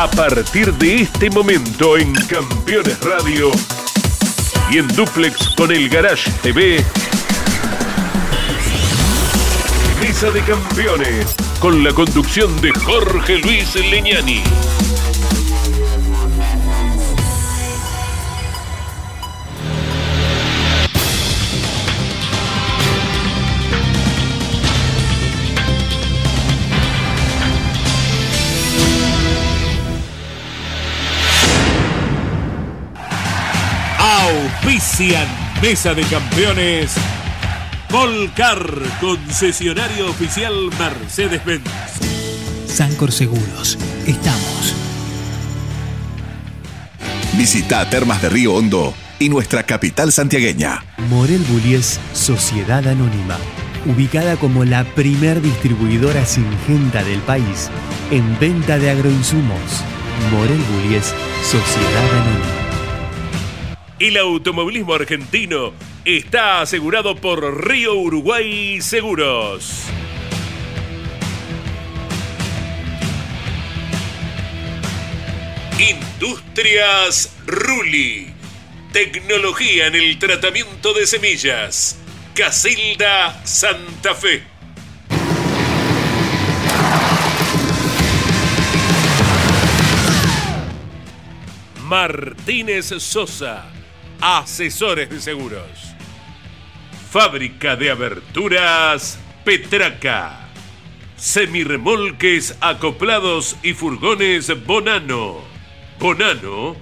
A partir de este momento en Campeones Radio y en Duplex con el Garage TV. Mesa de Campeones con la conducción de Jorge Luis Leñani. Auspician Mesa de Campeones. Volcar, concesionario oficial Mercedes-Benz. Sancor Seguros, estamos. Visita Termas de Río Hondo y nuestra capital santiagueña. Morel Bullies Sociedad Anónima, ubicada como la primer distribuidora singenta del país en venta de agroinsumos. Morel Bullies Sociedad Anónima. El automovilismo argentino está asegurado por Río Uruguay Seguros. Industrias Ruli. Tecnología en el tratamiento de semillas. Casilda Santa Fe. Martínez Sosa, asesores de seguros. Fábrica de aberturas Petraca. Semirremolques acoplados y furgones Bonano. Bonano.com.ar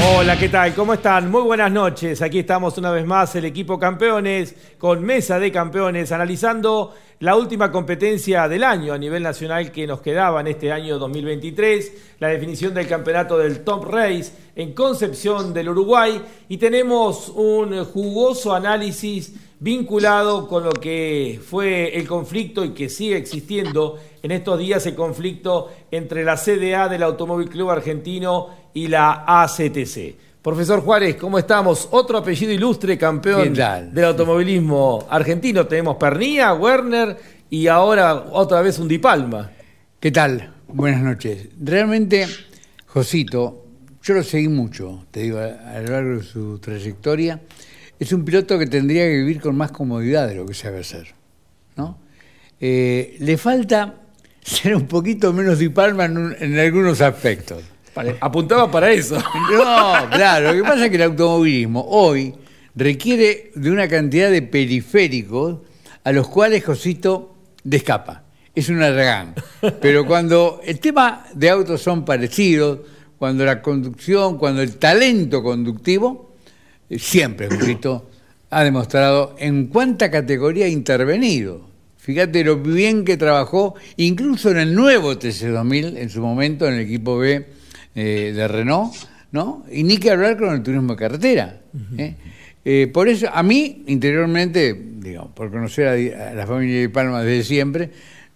Hola, ¿qué tal? ¿Cómo están? Muy buenas noches. Aquí estamos una vez más, el equipo campeones, con mesa de campeones, analizando la última competencia del año a nivel nacional que nos quedaba en este año 2023, la definición del campeonato del Top Race en Concepción del Uruguay y tenemos un jugoso análisis vinculado con lo que fue el conflicto y que sigue existiendo en estos días el conflicto entre la CDA del Automóvil Club Argentino y la ACTC. Profesor Juárez, ¿cómo estamos? Otro apellido ilustre, campeón del automovilismo argentino. Tenemos Pernía, Werner y ahora otra vez un Di Palma. ¿Qué tal? Buenas noches. Realmente, Josito, yo lo seguí mucho, te digo, a lo largo de su trayectoria. Es un piloto que tendría que vivir con más comodidad de lo que sabe hacer. ¿no? Eh, le falta ser un poquito menos Di Palma en, en algunos aspectos. Apuntaba para eso. No, claro. Lo que pasa es que el automovilismo hoy requiere de una cantidad de periféricos a los cuales Josito descapa. Es un arragán. Pero cuando el tema de autos son parecidos, cuando la conducción, cuando el talento conductivo, siempre Josito ha demostrado en cuánta categoría ha intervenido. Fíjate lo bien que trabajó, incluso en el nuevo TC2000, en su momento, en el equipo B eh, de Renault, ¿no? Y ni que hablar con el turismo de carretera. ¿eh? Eh, por eso, a mí, interiormente, digamos, por conocer a, a la familia de Palma desde siempre,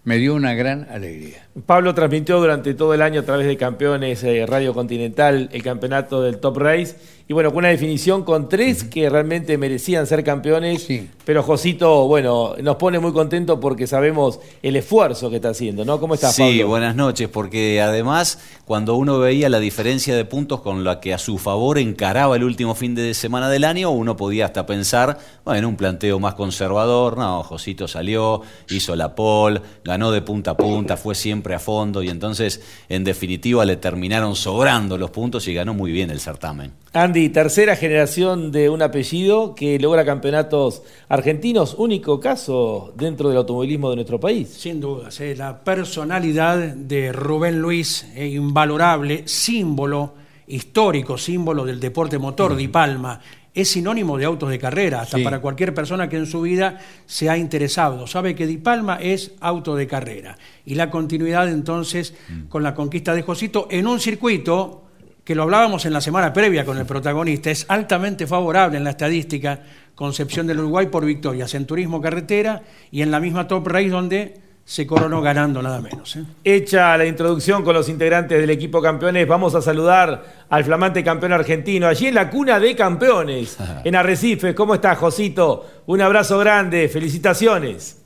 me dio una gran alegría. Pablo transmitió durante todo el año a través de Campeones Radio Continental el campeonato del Top Race y bueno, con una definición con tres que realmente merecían ser campeones, pero Josito, bueno, nos pone muy contento porque sabemos el esfuerzo que está haciendo, ¿no? ¿Cómo estás, Sí, buenas noches, porque además cuando uno veía la diferencia de puntos con la que a su favor encaraba el último fin de semana del año, uno podía hasta pensar, bueno, un planteo más conservador, no, Josito salió, hizo la pole, ganó de punta a punta, fue siempre a fondo y entonces en definitiva le terminaron sobrando los puntos y ganó muy bien el certamen. Andy, tercera generación de un apellido que logra campeonatos argentinos, único caso dentro del automovilismo de nuestro país. Sin dudas, eh, la personalidad de Rubén Luis, eh, invalorable, símbolo histórico, símbolo del deporte motor, Di Palma, es sinónimo de autos de carrera, hasta Sí. para cualquier persona que en su vida se ha interesado. Sabe que Di Palma es auto de carrera. Y la continuidad entonces con la conquista de Josito en un circuito que lo hablábamos en la semana previa con el protagonista, es altamente favorable en la estadística Concepción del Uruguay por victorias en turismo carretera y en la misma Top Race donde se coronó ganando nada menos. ¿eh? Hecha la introducción con los integrantes del equipo campeones, vamos a saludar al flamante campeón argentino, allí en la cuna de campeones, en Arrecife. ¿Cómo estás, Josito? Un abrazo grande, felicitaciones.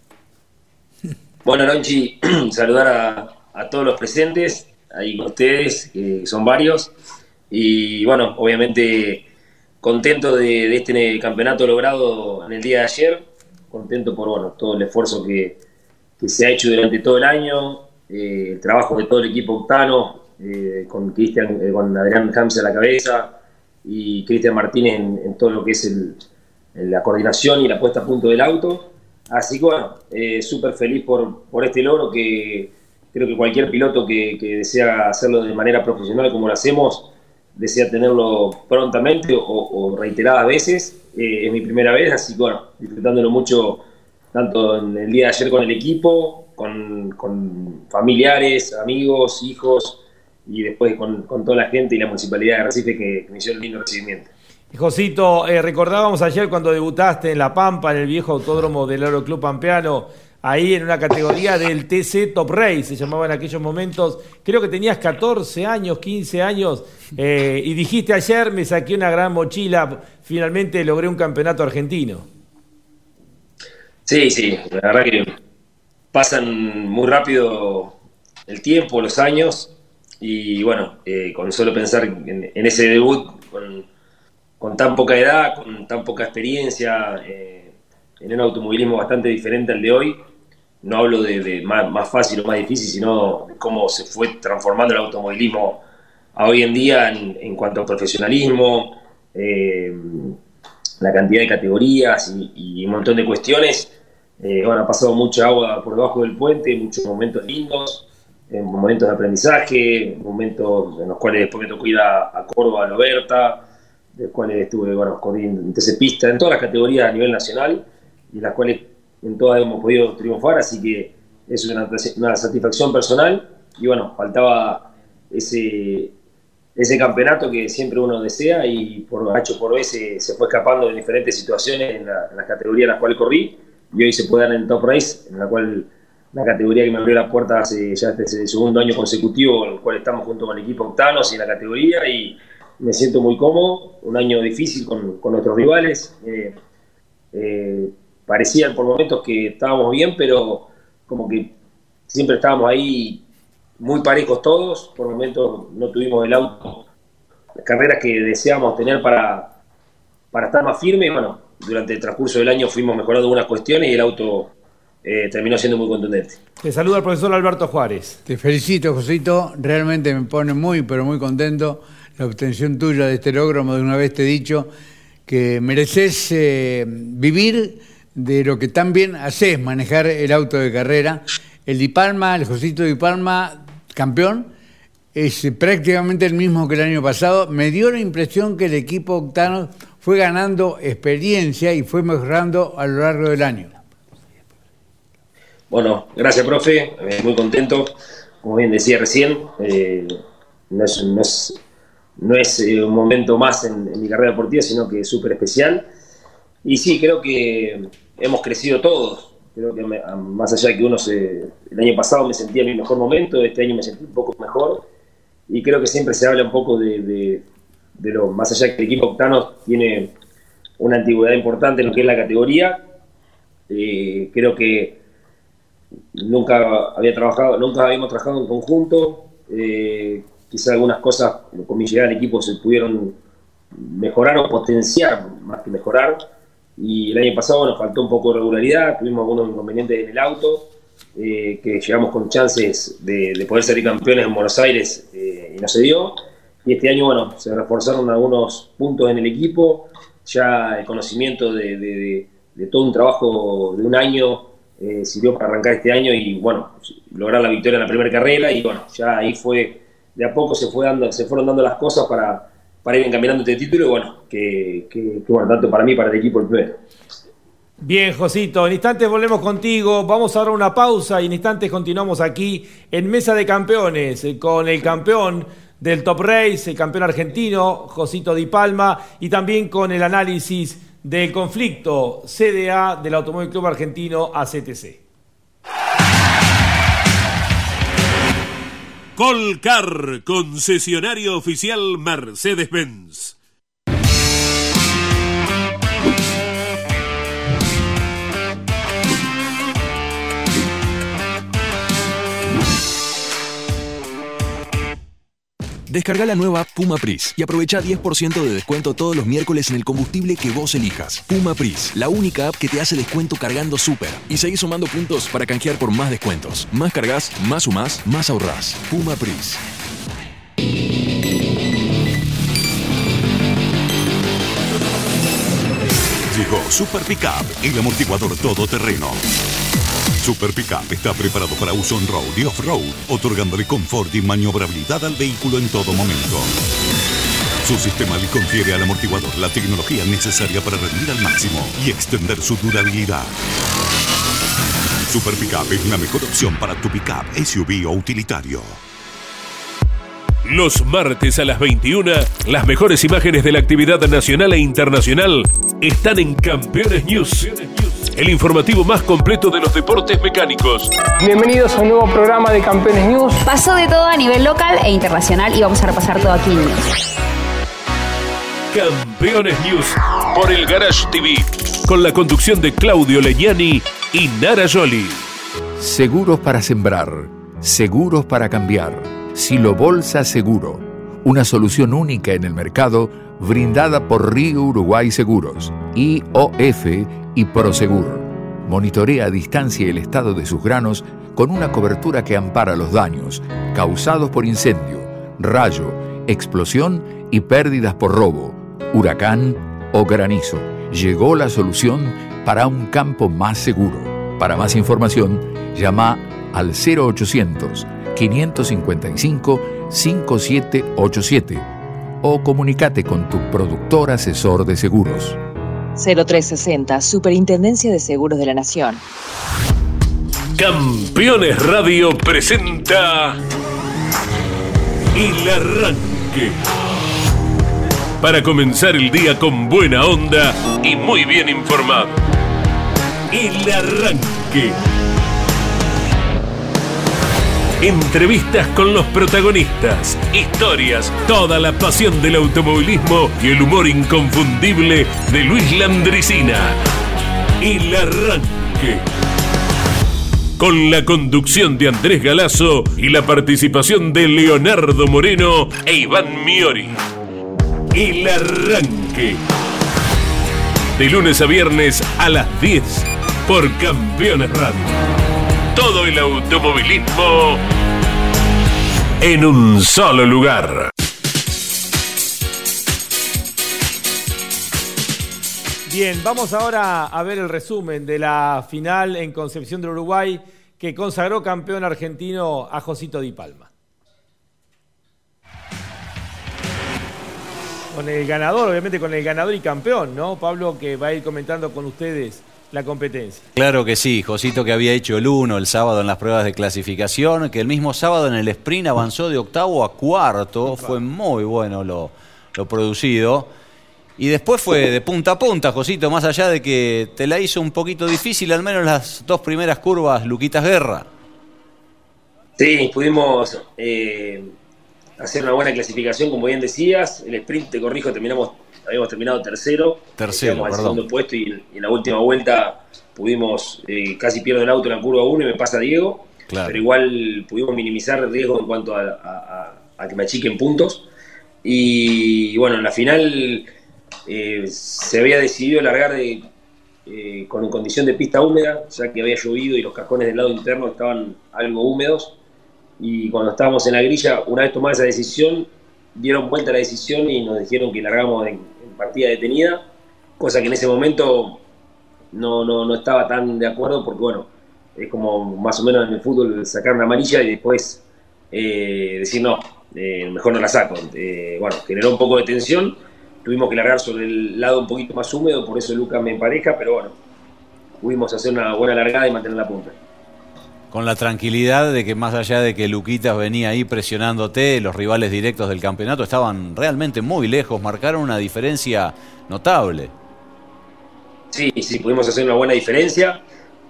Bueno, Lonchi, saludar a, a todos los presentes, ahí con ustedes, que son varios, y bueno, obviamente contento de, de este campeonato logrado en el día de ayer, contento por bueno, todo el esfuerzo que, que se ha hecho durante todo el año, eh, el trabajo de todo el equipo octano, eh, con, Cristian, eh, con Adrián Hamza a la cabeza y Cristian Martínez en, todo lo que es el, la coordinación y la puesta a punto del auto. Así que bueno, súper feliz por, por este logro que creo que cualquier piloto que, desea hacerlo de manera profesional como lo hacemos, desea tenerlo prontamente o, reiteradas veces. es mi primera vez, así que bueno, disfrutándolo mucho tanto en el día de ayer con el equipo, con, familiares, amigos, hijos y después con, toda la gente y la municipalidad de Recife que, me hicieron lindo recibimiento. Josito, eh, recordábamos ayer cuando debutaste en La Pampa, en el viejo autódromo del Aeroclub Pampeano, ahí en una categoría del TC Top Race, se llamaba en aquellos momentos. Creo que tenías 14 años, 15 años, eh, y dijiste ayer, me saqué una gran mochila, finalmente logré un campeonato argentino. Sí, sí, la verdad que pasan muy rápido el tiempo, los años, y bueno, eh, con solo pensar en, ese debut con, tan poca edad, con tan poca experiencia, eh, en un automovilismo bastante diferente al de hoy, no hablo de, más, fácil o más difícil, sino de cómo se fue transformando el automovilismo a hoy en día en, cuanto a profesionalismo, eh, la cantidad de categorías y, un montón de cuestiones. Eh, bueno, ha pasado mucha agua por debajo del puente, muchos momentos lindos, eh, momentos de aprendizaje, momentos en los cuales después me tocó ir a, Córdoba, a Loberta, de los cuales estuve, bueno, corriendo en pista, en todas las categorías a nivel nacional, y las cuales en todas hemos podido triunfar, así que es una, una satisfacción personal, y bueno, faltaba ese, ese campeonato que siempre uno desea y por hecho por veces se, fue escapando de diferentes situaciones en, la, las categorías en las cuales corrí y hoy se puede dar en Top Race, en la cual la categoría que me abrió la puerta hace ya este segundo año consecutivo, en el cual estamos junto con el equipo Octanos y en la categoría y me siento muy cómodo, un año difícil con, con nuestros rivales. Eh, eh, parecían por momentos que estábamos bien, pero como que siempre estábamos ahí muy parejos todos, por momentos no tuvimos el auto, las carreras que deseábamos tener para, para estar más firme, bueno, durante el transcurso del año fuimos mejorando algunas cuestiones y el auto eh, terminó siendo muy contundente. Te saluda el profesor Alberto Juárez. Te felicito, Josito. Realmente me pone muy, pero muy contento la obtención tuya de este logro. de una vez te he dicho que mereces eh, vivir de lo que tan bien haces, manejar el auto de carrera. El Di Palma, el Josito Di Palma, campeón, es prácticamente el mismo que el año pasado. Me dio la impresión que el equipo Octano fue ganando experiencia y fue mejorando a lo largo del año. Bueno, gracias, profe. Eh, muy contento. Como bien decía recién, eh, no es, eh, un momento más en, mi carrera deportiva, sino que es súper especial. Y sí, creo que hemos crecido todos. Creo que más allá de que uno se. El año pasado me sentía en mi mejor momento, este año me sentí un poco mejor. Y creo que siempre se habla un poco de de lo más allá que el equipo Octano tiene una antigüedad importante en lo que es la categoría. Eh, creo que nunca había trabajado, nunca habíamos trabajado en conjunto. Eh, quizás algunas cosas con mi llegada al equipo se pudieron mejorar o potenciar más que mejorar. Y el año pasado nos faltó un poco de regularidad, tuvimos algunos inconvenientes en el auto, eh, que llegamos con chances de, poder salir campeones en Buenos Aires y no se dio. Y este año, bueno, se reforzaron algunos puntos en el equipo, ya el conocimiento de, todo un trabajo de un año eh, sirvió para arrancar este año y, bueno, lograr la victoria en la primera carrera y, bueno, ya ahí fue, de a poco se, fue dando, se fueron dando las cosas para, para ir encaminando este título y, bueno, que, que, bueno, tanto para mí para el equipo el primero. Bien, Josito, en instantes volvemos contigo, vamos a dar una pausa y en instantes continuamos aquí en Mesa de Campeones eh, con el campeón del Top Race, el campeón argentino, Josito Di Palma, y también con el análisis del conflicto CDA del Automóvil Club Argentino ACTC. Colcar, concesionario oficial Mercedes-Benz. Descarga la nueva Puma Pris y aprovecha 10% de descuento todos los miércoles en el combustible que vos elijas. Puma Pris, la única app que te hace descuento cargando súper. Y seguís sumando puntos para canjear por más descuentos. Más cargas, más sumás, más ahorrás. Puma Pris. Llegó Super Pickup, el amortiguador todoterreno. Super Pickup está preparado para uso on-road y off-road, otorgándole confort y maniobrabilidad al vehículo en todo momento. Su sistema le confiere al amortiguador la tecnología necesaria para rendir al máximo y extender su durabilidad. Super Pickup es la mejor opción para tu pickup, SUV o utilitario. Los martes a las 21, las mejores imágenes de la actividad nacional e internacional están en Campeones News, el informativo más completo de los deportes mecánicos. Bienvenidos a un nuevo programa de Campeones News. Pasó de todo a nivel local e internacional y vamos a repasar todo aquí en News. Campeones News por el Garage TV, con la conducción de Claudio Leñani y Nara Joli. Seguros para sembrar, seguros para cambiar. Silo Bolsa Seguro, una solución única en el mercado brindada por Río Uruguay Seguros, IOF y Prosegur. Monitorea a distancia el estado de sus granos con una cobertura que ampara los daños causados por incendio, rayo, explosión y pérdidas por robo, huracán o granizo. Llegó la solución para un campo más seguro. Para más información, llama al 0800 555-5787 o comunícate con tu productor asesor de seguros. 0360, Superintendencia de Seguros de la Nación. Campeones Radio presenta El Arranque. Para comenzar el día con buena onda y muy bien informado. El Arranque Entrevistas con los protagonistas, historias, toda la pasión del automovilismo y el humor inconfundible de Luis Landricina. El arranque. Con la conducción de Andrés Galazo y la participación de Leonardo Moreno e Iván Miori. El arranque. De lunes a viernes a las 10 por Campeones Radio todo el automovilismo en un solo lugar. Bien, vamos ahora a ver el resumen de la final en Concepción del Uruguay que consagró campeón argentino a Josito Di Palma. Con el ganador, obviamente con el ganador y campeón, ¿no? Pablo, que va a ir comentando con ustedes la competencia. Claro que sí, Josito que había hecho el 1 el sábado en las pruebas de clasificación, que el mismo sábado en el sprint avanzó de octavo a cuarto, fue muy bueno lo, lo producido. Y después fue de punta a punta, Josito, más allá de que te la hizo un poquito difícil, al menos las dos primeras curvas, Luquitas Guerra. Sí, pudimos eh, hacer una buena clasificación, como bien decías. El sprint, te corrijo, terminamos habíamos terminado tercero. Tercero, al segundo puesto y, en la última vuelta pudimos, eh, casi pierdo el auto en la curva 1 y me pasa Diego. Pero igual pudimos minimizar el riesgo en cuanto a, que me achiquen puntos. Y, bueno, en la final eh, se había decidido largar de, eh, con condición de pista húmeda, ya que había llovido y los cajones del lado interno estaban algo húmedos. Y cuando estábamos en la grilla, una vez tomada esa decisión, dieron vuelta a la decisión y nos dijeron que largamos en, partida detenida, cosa que en ese momento no, no, estaba tan de acuerdo porque, bueno, es como más o menos en el fútbol sacar una amarilla y después eh, decir no, eh, mejor no la saco. Eh, bueno, generó un poco de tensión, tuvimos que largar sobre el lado un poquito más húmedo, por eso Lucas me empareja, pero bueno, pudimos hacer una buena largada y mantener la punta con la tranquilidad de que más allá de que Luquitas venía ahí presionándote, los rivales directos del campeonato estaban realmente muy lejos, marcaron una diferencia notable. Sí, sí, pudimos hacer una buena diferencia.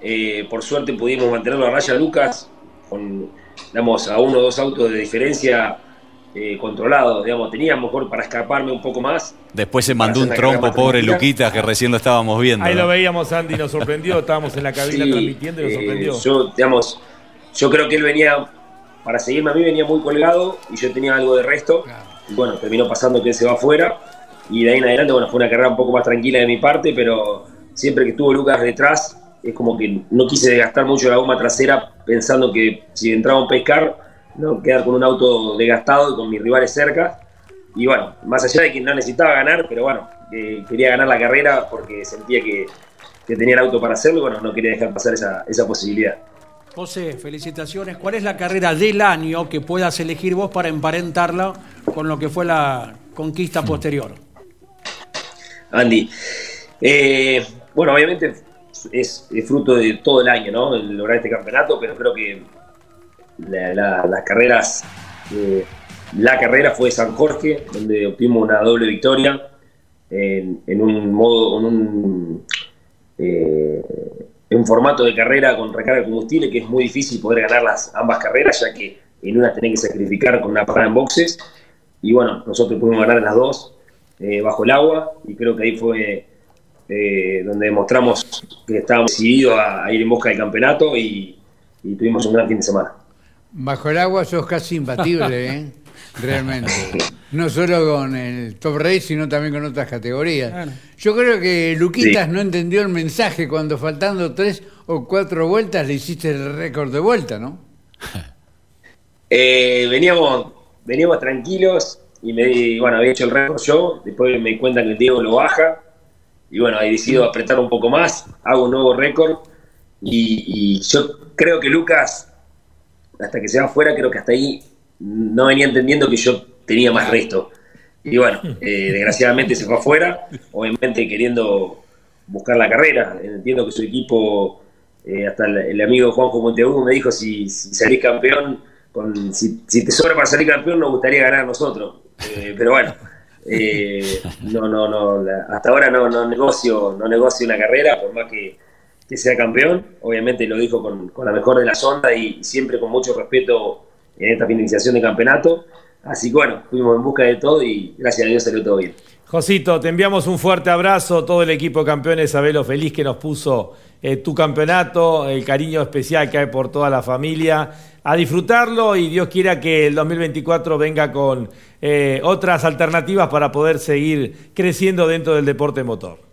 Eh, por suerte pudimos mantener la raya Lucas con, digamos, a uno o dos autos de diferencia eh, controlados, digamos, tenía mejor para escaparme un poco más. Después se mandó un trompo, pobre Luquita, que recién lo estábamos viendo. Ahí ¿no? lo veíamos, Andy, nos sorprendió, estábamos en la cabina Sí, transmitiendo y nos eh, sorprendió. yo, digamos, yo creo que él venía, para seguirme a mí, venía muy colgado y yo tenía algo de resto. Y bueno, terminó pasando que él se va afuera. Y de ahí en adelante, bueno, fue una carrera un poco más tranquila de mi parte, pero siempre que estuvo Lucas detrás, es como que no quise desgastar mucho la goma trasera pensando que si entraba un pescar, no quedar con un auto desgastado y con mis rivales cerca. Y bueno, más allá de que no necesitaba ganar, pero bueno, eh, quería ganar la carrera porque sentía que, que tenía el auto para hacerlo y bueno, no quería dejar pasar esa, esa posibilidad. José, felicitaciones. ¿Cuál es la carrera del año que puedas elegir vos para emparentarla con lo que fue la conquista posterior? Andy. Eh, bueno, obviamente es, es fruto de todo el año, ¿no? El lograr este campeonato, pero creo que la- la- las carreras, eh, la carrera fue San Jorge, donde obtuvimos una doble victoria en, en un modo, en un, eh, un formato de carrera con recarga de combustible que es muy difícil poder ganar las ambas carreras, ya que en una tenés que sacrificar con una parada en boxes. Y bueno, nosotros pudimos ganar las dos eh, bajo el agua y creo que ahí fue eh, donde demostramos que estábamos decididos a, ir en busca del campeonato y tuvimos un gran fin de semana. Bajo el agua sos casi imbatible, ¿eh? Realmente. No solo con el Top Race, sino también con otras categorías. Yo creo que Luquitas Sí. no entendió el mensaje cuando faltando tres o cuatro vueltas le hiciste el récord de vuelta, ¿no? Eh, veníamos, veníamos tranquilos y me y bueno, había hecho el récord yo, después me di cuenta que el Diego lo baja y bueno, ahí decido apretar un poco más, hago un nuevo récord y, y yo creo que Lucas, hasta que se va afuera, creo que hasta ahí no venía entendiendo que yo tenía más resto. Y bueno, eh, desgraciadamente se fue afuera, obviamente queriendo buscar la carrera. Entiendo que su equipo, eh, hasta el, amigo Juanjo Monteagudo me dijo, si, si salís campeón, con, si, si te sobra para salir campeón, nos gustaría ganar nosotros. Eh, pero bueno, eh, no, no, no, hasta ahora no, no negocio, no negocio una carrera, por más que, que sea campeón. Obviamente lo dijo con, la mejor de las ondas y siempre con mucho respeto en esta finalización de campeonato. Así que bueno, fuimos en busca de todo y gracias a Dios salió todo bien. Josito, te enviamos un fuerte abrazo, todo el equipo de campeones, sabés lo feliz que nos puso eh, tu campeonato, el cariño especial que hay por toda la familia, a disfrutarlo y Dios quiera que el 2024 venga con eh, otras alternativas para poder seguir creciendo dentro del deporte motor.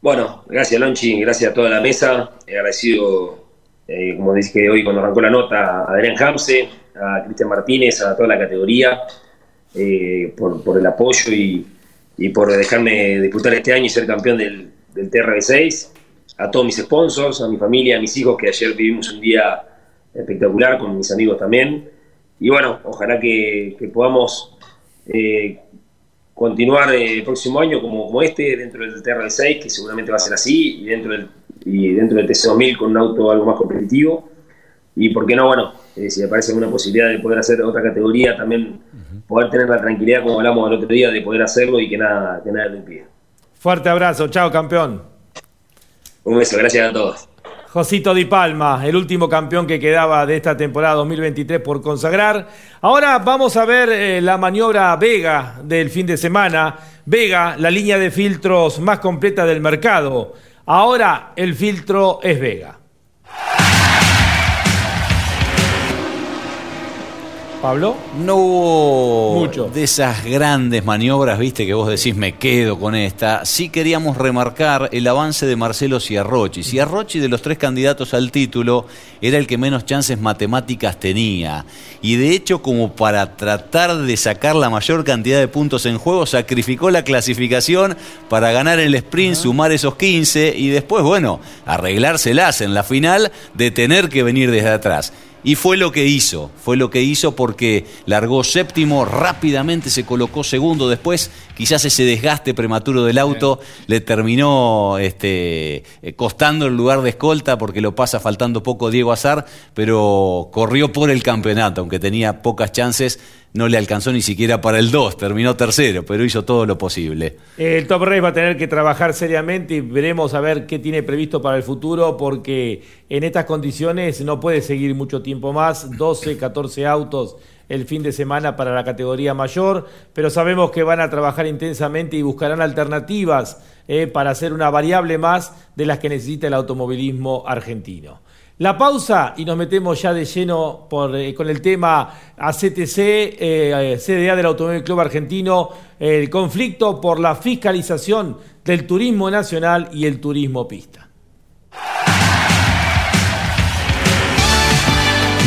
Bueno, gracias Lonchi, gracias a toda la mesa, He agradecido, eh, como dije hoy cuando arrancó la nota, a Adrián Hamse, a Cristian Martínez, a toda la categoría, eh, por, el apoyo y, por dejarme disputar este año y ser campeón del, del TRB6, a todos mis sponsors, a mi familia, a mis hijos, que ayer vivimos un día espectacular con mis amigos también. Y bueno, ojalá que, que podamos eh, continuar el próximo año como, como este, dentro del TR6, que seguramente va a ser así, y dentro del, y dentro del TC2000 con un auto algo más competitivo. Y por qué no, bueno, eh, si me parece alguna posibilidad de poder hacer otra categoría, también poder tener la tranquilidad, como hablamos el otro día, de poder hacerlo y que nada, que nada lo impida. Fuerte abrazo, chao campeón. Un beso, gracias a todos. Josito Di Palma, el último campeón que quedaba de esta temporada 2023 por consagrar. Ahora vamos a ver eh, la maniobra Vega del fin de semana. Vega, la línea de filtros más completa del mercado. Ahora el filtro es Vega. Pablo. No hubo Mucho. de esas grandes maniobras, viste, que vos decís me quedo con esta. Sí queríamos remarcar el avance de Marcelo Ciarrochi. Ciarrochi, de los tres candidatos al título, era el que menos chances matemáticas tenía. Y de hecho, como para tratar de sacar la mayor cantidad de puntos en juego, sacrificó la clasificación para ganar el sprint, sumar esos 15 y después, bueno, arreglárselas en la final de tener que venir desde atrás. Y fue lo que hizo, fue lo que hizo porque largó séptimo, rápidamente se colocó segundo, después quizás ese desgaste prematuro del auto le terminó este, eh, costando el lugar de escolta porque lo pasa faltando poco Diego Azar, pero corrió por el campeonato, aunque tenía pocas chances, no le alcanzó ni siquiera para el 2, terminó tercero, pero hizo todo lo posible. El Top Race va a tener que trabajar seriamente y veremos a ver qué tiene previsto para el futuro, porque en estas condiciones no puede seguir mucho tiempo más, 12, 14 autos el fin de semana para la categoría mayor, pero sabemos que van a trabajar intensamente y buscarán alternativas eh, para hacer una variable más de las que necesita el automovilismo argentino. La pausa y nos metemos ya de lleno eh, con el tema ACTC, eh, CDA del Automóvil Club Argentino, el conflicto por la fiscalización del turismo nacional y el turismo pista.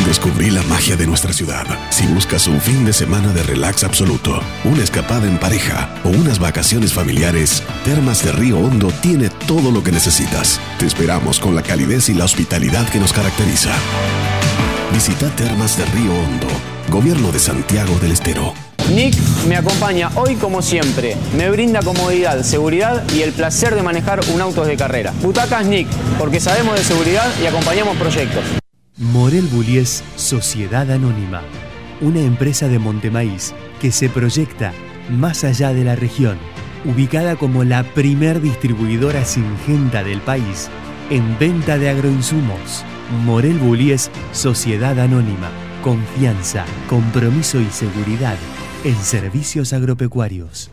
Descubrí la magia de nuestra ciudad. Si buscas un fin de semana de relax absoluto, una escapada en pareja o unas vacaciones familiares, Termas de Río Hondo tiene todo lo que necesitas. Te esperamos con la calidez y la hospitalidad que nos caracteriza. Visita Termas de Río Hondo, Gobierno de Santiago del Estero. Nick me acompaña hoy como siempre. Me brinda comodidad, seguridad y el placer de manejar un auto de carrera. Butacas Nick, porque sabemos de seguridad y acompañamos proyectos. Morel Bullies Sociedad Anónima, una empresa de Montemaíz que se proyecta más allá de la región, ubicada como la primer distribuidora singenta del país en venta de agroinsumos. Morel Bullies Sociedad Anónima, confianza, compromiso y seguridad en servicios agropecuarios.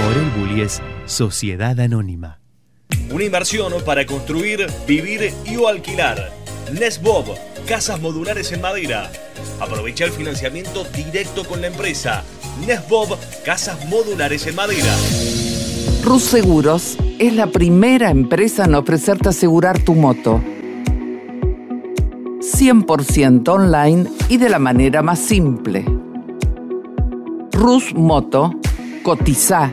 Morel Bullies Sociedad Anónima. Una inversión para construir, vivir y o alquilar. Nesbob, casas modulares en madera. Aprovecha el financiamiento directo con la empresa. Nesbob, casas modulares en madera. Rus Seguros es la primera empresa en ofrecerte asegurar tu moto. 100% online y de la manera más simple. Rus Moto, cotiza,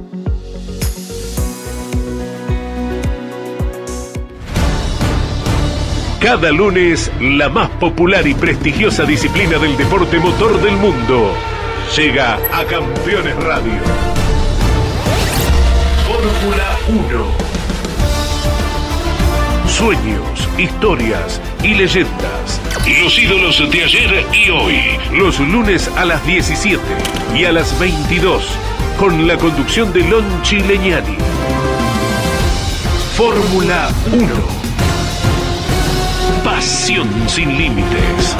Cada lunes, la más popular y prestigiosa disciplina del deporte motor del mundo llega a Campeones Radio. Fórmula 1. Sueños, historias y leyendas. Los ídolos de ayer y hoy. Los lunes a las 17 y a las 22. Con la conducción de Lonchi Leñani. Fórmula 1 Pasión sin límites.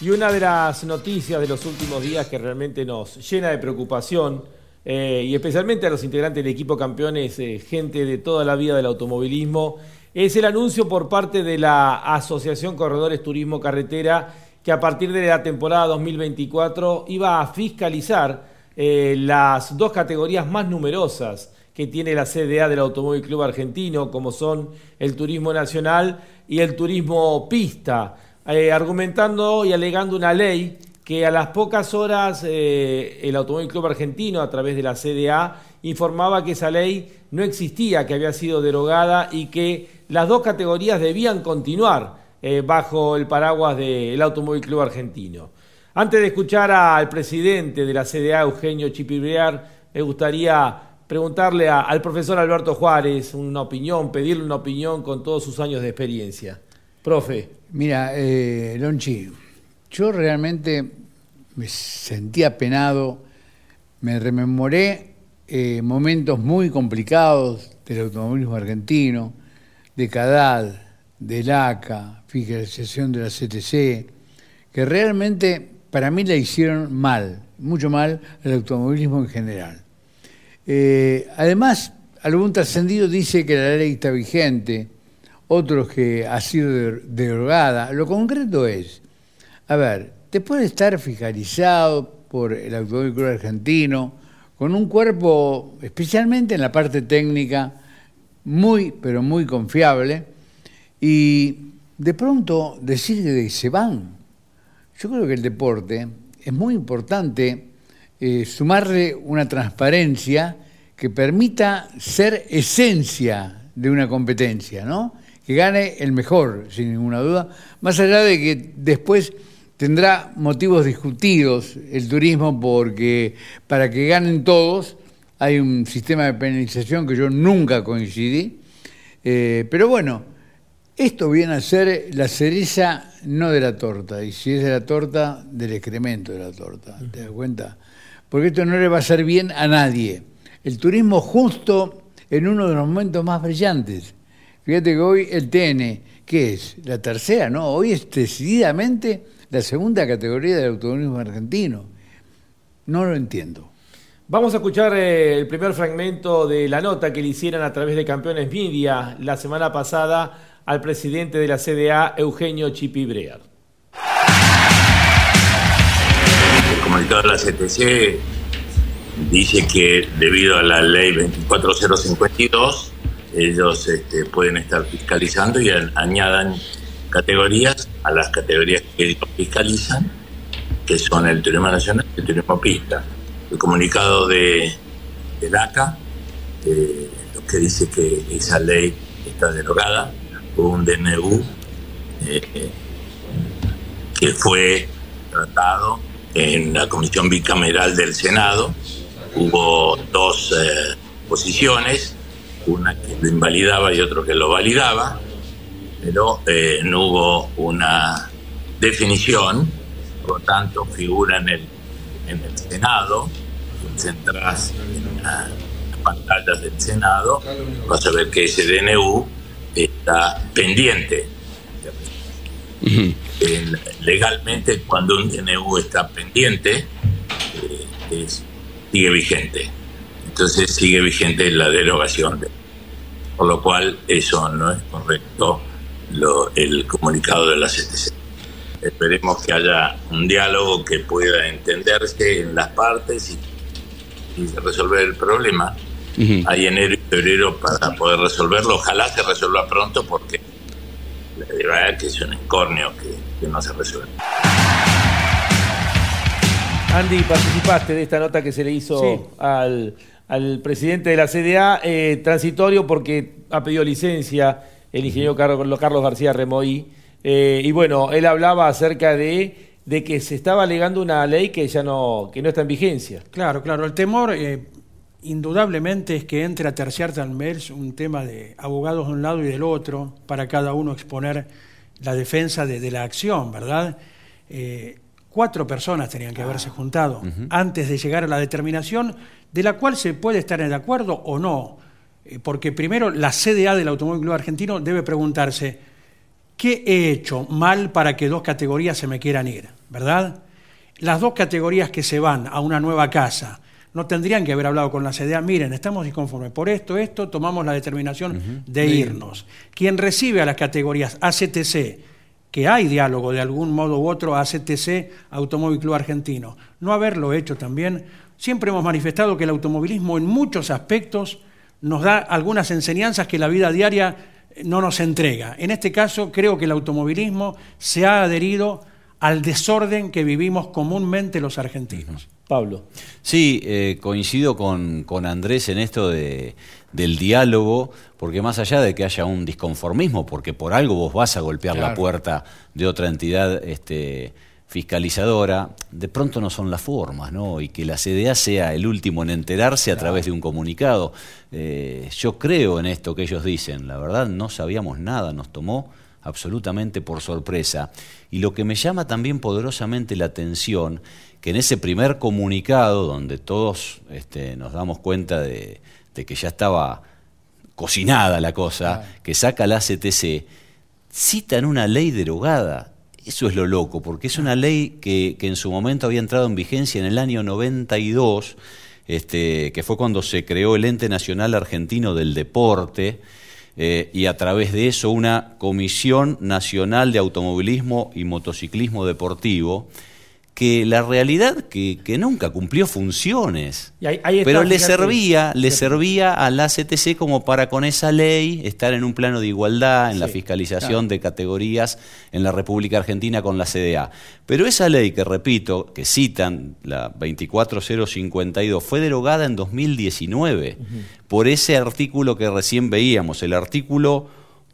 Y una de las noticias de los últimos días que realmente nos llena de preocupación, eh, y especialmente a los integrantes del equipo campeones, eh, gente de toda la vida del automovilismo, es el anuncio por parte de la Asociación Corredores Turismo Carretera que a partir de la temporada 2024 iba a fiscalizar eh, las dos categorías más numerosas que tiene la CDA del Automóvil Club Argentino, como son el turismo nacional y el turismo pista, eh, argumentando y alegando una ley que a las pocas horas eh, el Automóvil Club Argentino, a través de la CDA, informaba que esa ley no existía, que había sido derogada y que las dos categorías debían continuar eh, bajo el paraguas del Automóvil Club Argentino. Antes de escuchar al presidente de la CDA, Eugenio Chipibrear, me gustaría preguntarle al profesor Alberto Juárez una opinión, pedirle una opinión con todos sus años de experiencia. Profe. Mira, eh, Lonchi, yo realmente me sentí apenado, me rememoré eh, momentos muy complicados del automovilismo argentino, de CADAD, del ACA, fiscalización de la CTC, que realmente para mí la hicieron mal, mucho mal al automovilismo en general. Eh, además, algún trascendido dice que la ley está vigente, otros que ha sido derogada. Lo concreto es, a ver, te puede estar fiscalizado por el Automóvil Argentino, con un cuerpo, especialmente en la parte técnica, muy, pero muy confiable, y de pronto decir que se van. Yo creo que el deporte es muy importante eh, sumarle una transparencia que permita ser esencia de una competencia, ¿no? Que gane el mejor, sin ninguna duda, más allá de que después tendrá motivos discutidos el turismo porque para que ganen todos hay un sistema de penalización que yo nunca coincidí, eh, pero bueno, esto viene a ser la cereza no de la torta, y si es de la torta, del excremento de la torta, ¿te das cuenta? Porque esto no le va a hacer bien a nadie. El turismo justo en uno de los momentos más brillantes. Fíjate que hoy el TN, ¿qué es? La tercera, ¿no? Hoy es decididamente la segunda categoría del automovilismo argentino. No lo entiendo. Vamos a escuchar eh, el primer fragmento de la nota que le hicieron a través de Campeones Media la semana pasada al presidente de la CDA, Eugenio Chipibrear. Comunicado de la CTC dice que debido a la ley 24052, ellos este, pueden estar fiscalizando y añadan categorías a las categorías que fiscalizan, que son el turismo nacional y el turismo pista. El comunicado de, del eh, que dice que esa ley está derogada, un DNU eh, que fue tratado en la Comisión Bicameral del Senado. Hubo dos eh, posiciones, una que lo invalidaba y otra que lo validaba, pero eh, no hubo una definición, por lo tanto figura en el, en el Senado, si en las pantallas del Senado, vas a ver que ese DNU está pendiente. Legalmente, cuando un DNU está pendiente, eh, sigue vigente. Entonces sigue vigente la derogación. por lo cual, eso no es correcto el comunicado de la CTC. Esperemos que haya un diálogo que pueda entenderse en las partes y, y resolver el problema hay enero y febrero para poder resolverlo. Ojalá se resuelva pronto porque verdad que es un escornio que, no se resuelve. Andy, participaste de esta nota que se le hizo al, presidente de la CDA, eh, transitorio porque ha pedido licencia el ingeniero Carlos, Carlos García Remoí. Eh, y bueno, él hablaba acerca de, de, que se estaba alegando una ley que ya no, que no está en vigencia. Claro, claro. El temor, eh, indudablemente es que entre a terciar también un tema de abogados de un lado y del otro, para cada uno exponer la defensa de, la acción, ¿verdad? Eh, cuatro personas tenían que haberse juntado antes de llegar a la determinación de la cual se puede estar de acuerdo o no. Eh, porque primero la CDA del Automóvil Club Argentino debe preguntarse, ¿qué he hecho mal para que dos categorías se me quieran ir? ¿Verdad? Las dos categorías que se van a una nueva casa, no tendrían que haber hablado con la CDA, miren, estamos disconformes por esto, esto, tomamos la determinación de irnos. Quien recibe a las categorías ACTC, que hay diálogo de algún modo u otro, ACTC, Automóvil Club Argentino, no haberlo hecho también, siempre hemos manifestado que el automovilismo en muchos aspectos nos da algunas enseñanzas que la vida diaria no nos entrega. En este caso, creo que el automovilismo se ha adherido al desorden que vivimos comúnmente los argentinos. Pablo. Sí, eh, coincido con, Andrés en esto de, del diálogo, porque más allá de que haya un disconformismo, porque por algo vos vas a golpear la puerta de otra entidad este, fiscalizadora, de pronto no son las formas, ¿no? Y que la CDA sea el último en enterarse a través de un comunicado. Eh, yo creo en esto que ellos dicen, la verdad no sabíamos nada, nos tomó absolutamente por sorpresa. Y lo que me llama también poderosamente la atención que en ese primer comunicado, donde todos este, nos damos cuenta de, que ya estaba cocinada la cosa, que saca la CTC, citan una ley derogada. Eso es lo loco, porque es una ley que, en su momento había entrado en vigencia en el año 92, este, que fue cuando se creó el Ente Nacional Argentino del Deporte, eh, y a través de eso una Comisión Nacional de Automovilismo y Motociclismo Deportivo, que la realidad que, que nunca cumplió funciones. Y ahí- ahí está, Pero le servía, le servía a la CTC como para con esa ley estar en un plano de igualdad en la fiscalización claro. de categorías en la República Argentina con la CDA. Pero esa ley que repito, que citan, la 24052, fue derogada en 2019 por ese artículo que recién veíamos, el artículo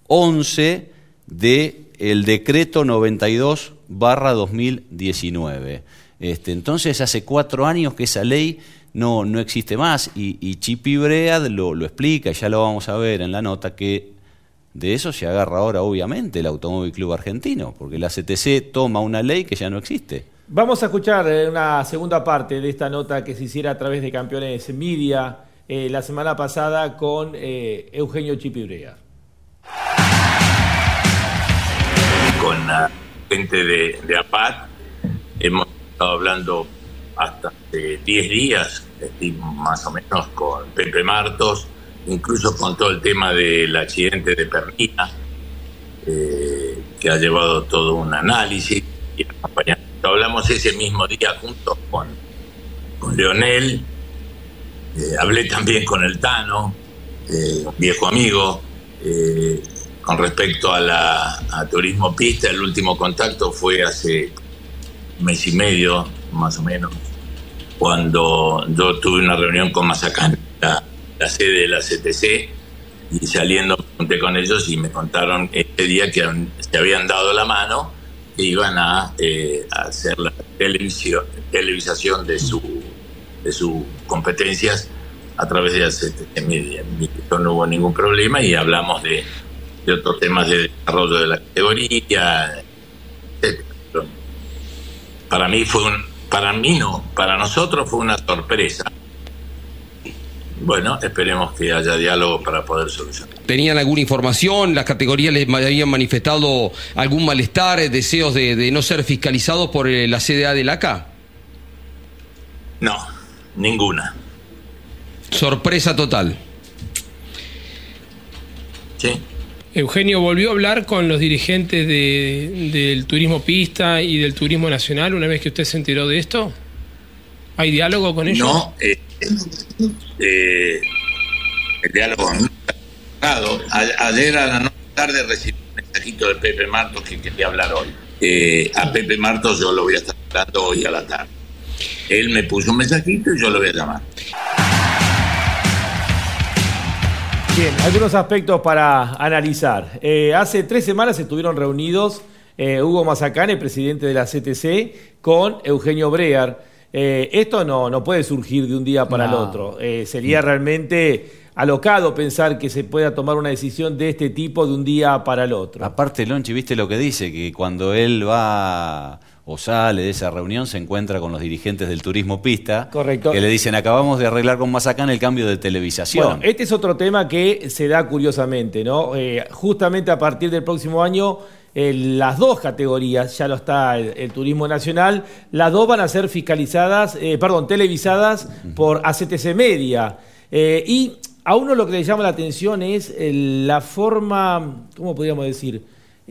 11 de el decreto 92 barra 2019. Este, entonces hace cuatro años que esa ley no, no existe más y, y Chipi Bread lo, lo explica, y ya lo vamos a ver en la nota, que de eso se agarra ahora obviamente el Automóvil Club Argentino, porque la CTC toma una ley que ya no existe. Vamos a escuchar eh, una segunda parte de esta nota que se hiciera a través de Campeones Media eh, la semana pasada con eh, Eugenio Chipibrea. con la gente de, de APAT. Hemos estado hablando hasta hace 10 días, más o menos, con Pepe Martos, incluso con todo el tema del accidente de Pernilla, eh, que ha llevado todo un análisis y acompañamiento. Hablamos ese mismo día juntos con, con Leonel, eh, hablé también con el Tano, eh, un viejo amigo, con respecto a la turismo pista, el último contacto fue hace mes y medio, más o menos, cuando yo tuve una reunión con Mazacán, la, la sede de la CTC, y saliendo conté con ellos y me contaron ese día que se habían dado la mano que iban a, eh, hacer la televisión, televisación de su de sus competencias a través de la CTC Media. No hubo ningún problema y hablamos de, de otros temas de desarrollo de la categoría. etcétera. Pero Para mí fue un, para mí no, para nosotros fue una sorpresa. Bueno, esperemos que haya diálogo para poder solucionar. ¿Tenían alguna información? ¿Las categorías les habían manifestado algún malestar, eh, deseos de, de no ser fiscalizados por eh, la CDA del ACA? No, ninguna. Sorpresa total. Sí. Eugenio, ¿volvió a hablar con los dirigentes de- del turismo pista y del turismo nacional una vez que usted se enteró de esto? ¿Hay diálogo con ellos? No, eh, eh, el diálogo no ayer a la tarde recibí un mensajito de Pepe Martos que quería hablar hoy. Eh, a Pepe Martos yo lo voy a estar hablando hoy a la tarde. Él me puso un mensajito y yo lo voy a llamar. Bien, algunos aspectos para analizar. Eh, hace tres semanas estuvieron reunidos eh, Hugo Mazacane, presidente de la CTC, con Eugenio Brear. Eh, esto no, no puede surgir de un día para el otro. Eh, sería realmente alocado pensar que se pueda tomar una decisión de este tipo de un día para el otro. Aparte, Lonchi, ¿viste lo que dice? Que cuando él va o sale de esa reunión se encuentra con los dirigentes del turismo pista. Correcto. Que le dicen, acabamos de arreglar con Mazacán el cambio de televisación. Bueno, este es otro tema que se da curiosamente, ¿no? Eh, justamente a partir del próximo año, eh, las dos categorías, ya lo está el, el turismo nacional, las dos van a ser fiscalizadas, eh, perdón, televisadas por ACTC Media. Y a uno lo que le llama la atención es la forma, ¿cómo podríamos decir?